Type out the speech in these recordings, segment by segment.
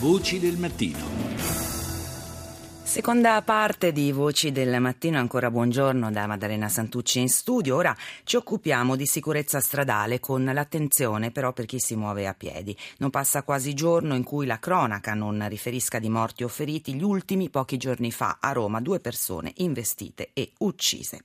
Voci del mattino. Seconda parte di Voci del Mattino, ancora buongiorno da Maddalena Santucci in studio. Ora ci occupiamo di sicurezza stradale con l'attenzione però per chi si muove a piedi. Non passa quasi giorno in cui la cronaca non riferisca di morti o feriti. Gli ultimi pochi giorni fa a Roma due persone investite e uccise.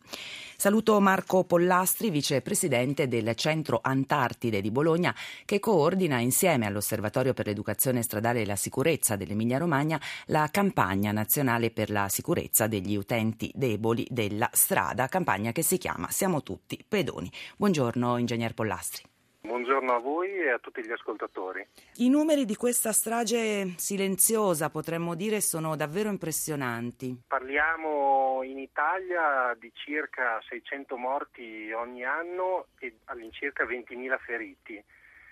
Saluto Marco Pollastri, vicepresidente del Centro Antartide di Bologna, che coordina insieme all'Osservatorio per l'Educazione Stradale e la Sicurezza dell'Emilia Romagna la campagna nazionale per la sicurezza degli utenti deboli della strada, campagna che si chiama Siamo tutti pedoni. Buongiorno, ingegner Pollastri. Buongiorno a voi e a tutti gli ascoltatori. I numeri di questa strage silenziosa, potremmo dire, sono davvero impressionanti. Parliamo in Italia di circa 600 morti ogni anno e all'incirca 20.000 feriti,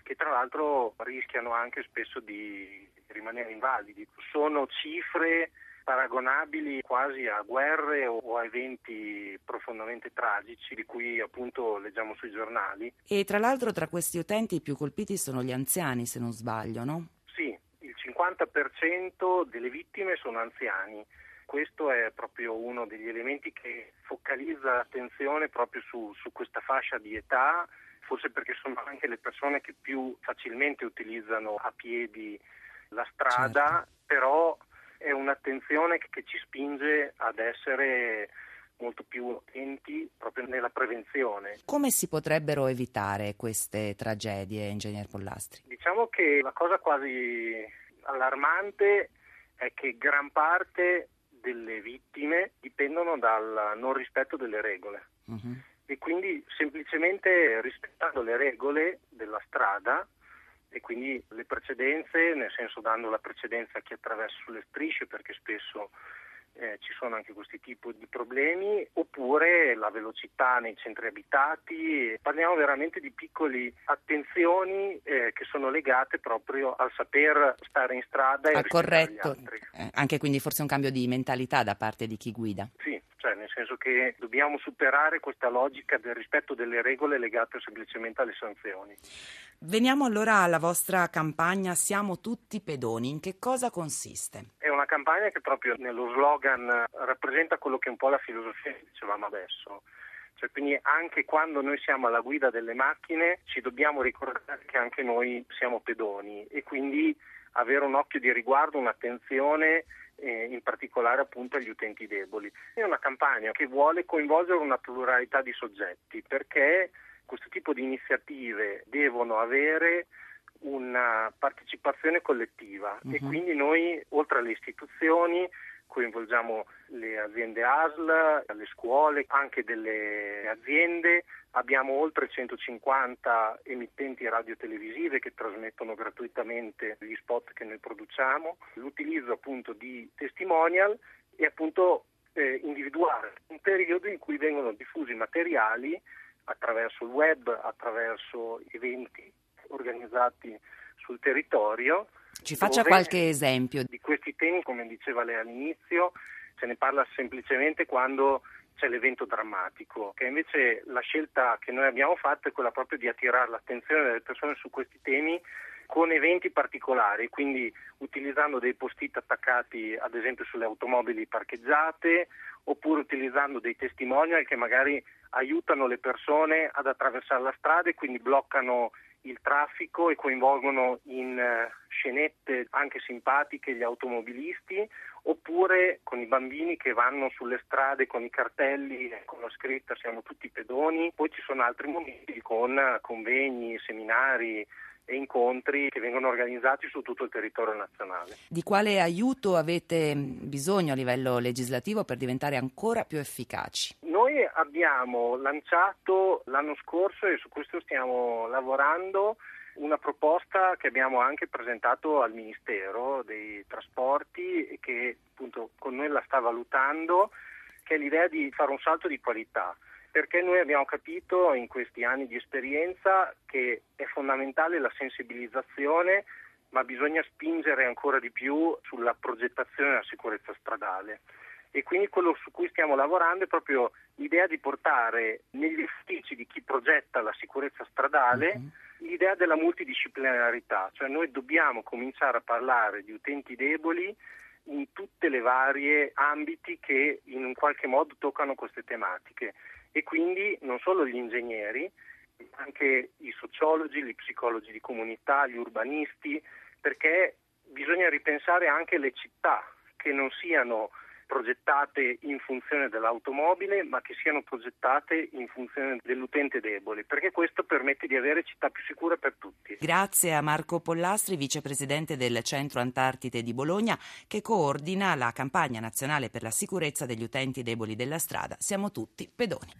che tra l'altro rischiano anche spesso di rimanere invalidi. Sono cifre paragonabili quasi a guerre o a eventi profondamente tragici di cui appunto leggiamo sui giornali. E tra l'altro tra questi utenti i più colpiti sono gli anziani, se non sbaglio, no? Sì, il 50% delle vittime sono anziani. Questo è proprio uno degli elementi che focalizza l'attenzione proprio su, su questa fascia di età, forse perché sono anche le persone che più facilmente utilizzano a piedi la strada, certo. però è un'attenzione che ci spinge ad essere molto più attenti proprio nella prevenzione. Come si potrebbero evitare queste tragedie, ingegner Pollastri? Diciamo che la cosa quasi allarmante è che gran parte delle vittime dipendono dal non rispetto delle regole. Uh-huh. E quindi semplicemente rispettando le regole della strada e quindi le precedenze, nel senso dando la precedenza a chi attraversa sulle strisce perché spesso eh, ci sono anche questi tipi di problemi, oppure la velocità nei centri abitati. Parliamo veramente di piccole attenzioni eh, che sono legate proprio al saper stare in strada e ah, corretto. Eh, anche quindi forse un cambio di mentalità da parte di chi guida. Sì, cioè nel senso che dobbiamo superare questa logica del rispetto delle regole legate semplicemente alle sanzioni. Veniamo allora alla vostra campagna Siamo tutti pedoni. In che cosa consiste? È una campagna che proprio nello slogan rappresenta quello che è un po' la filosofia che dicevamo adesso. Cioè, quindi anche quando noi siamo alla guida delle macchine ci dobbiamo ricordare che anche noi siamo pedoni e quindi avere un occhio di riguardo, un'attenzione eh, in particolare appunto agli utenti deboli. È una campagna che vuole coinvolgere una pluralità di soggetti perché questo tipo di iniziative devono avere una partecipazione collettiva uh-huh. e mhm. quindi noi oltre alle istituzioni coinvolgiamo le aziende ASL, le scuole, anche delle aziende, abbiamo oltre 150 emittenti radiotelevisive che trasmettono gratuitamente gli spot che noi produciamo, l'utilizzo appunto di testimonial e appunto eh, individuare un periodo in cui vengono diffusi materiali attraverso il web, attraverso eventi organizzati sul territorio. Ci faccia qualche esempio. Di questi temi, come diceva lei all'inizio, se ne parla semplicemente quando c'è l'evento drammatico, che invece la scelta che noi abbiamo fatto è quella proprio di attirare l'attenzione delle persone su questi temi con eventi particolari, quindi utilizzando dei post-it attaccati ad esempio sulle automobili parcheggiate oppure utilizzando dei testimonial che magari aiutano le persone ad attraversare la strada e quindi bloccano il traffico e coinvolgono in uh, scenette anche simpatiche gli automobilisti oppure con i bambini che vanno sulle strade con i cartelli con la scritta siamo tutti pedoni, poi ci sono altri momenti con convegni, seminari, e incontri che vengono organizzati su tutto il territorio nazionale. Di quale aiuto avete bisogno a livello legislativo per diventare ancora più efficaci? Noi abbiamo lanciato l'anno scorso e su questo stiamo lavorando una proposta che abbiamo anche presentato al Ministero dei Trasporti e che appunto con noi la sta valutando, che è l'idea di fare un salto di qualità perché noi abbiamo capito in questi anni di esperienza che è fondamentale la sensibilizzazione, ma bisogna spingere ancora di più sulla progettazione della sicurezza stradale. E quindi quello su cui stiamo lavorando è proprio l'idea di portare negli uffici di chi progetta la sicurezza stradale uh-huh. l'idea della multidisciplinarità, cioè noi dobbiamo cominciare a parlare di utenti deboli in tutte le varie ambiti che in un qualche modo toccano queste tematiche. E quindi non solo gli ingegneri, anche i sociologi, gli psicologi di comunità, gli urbanisti, perché bisogna ripensare anche le città che non siano progettate in funzione dell'automobile ma che siano progettate in funzione dell'utente debole perché questo permette di avere città più sicure per tutti. Grazie a Marco Pollastri, vicepresidente del Centro Antartide di Bologna che coordina la campagna nazionale per la sicurezza degli utenti deboli della strada Siamo tutti pedoni.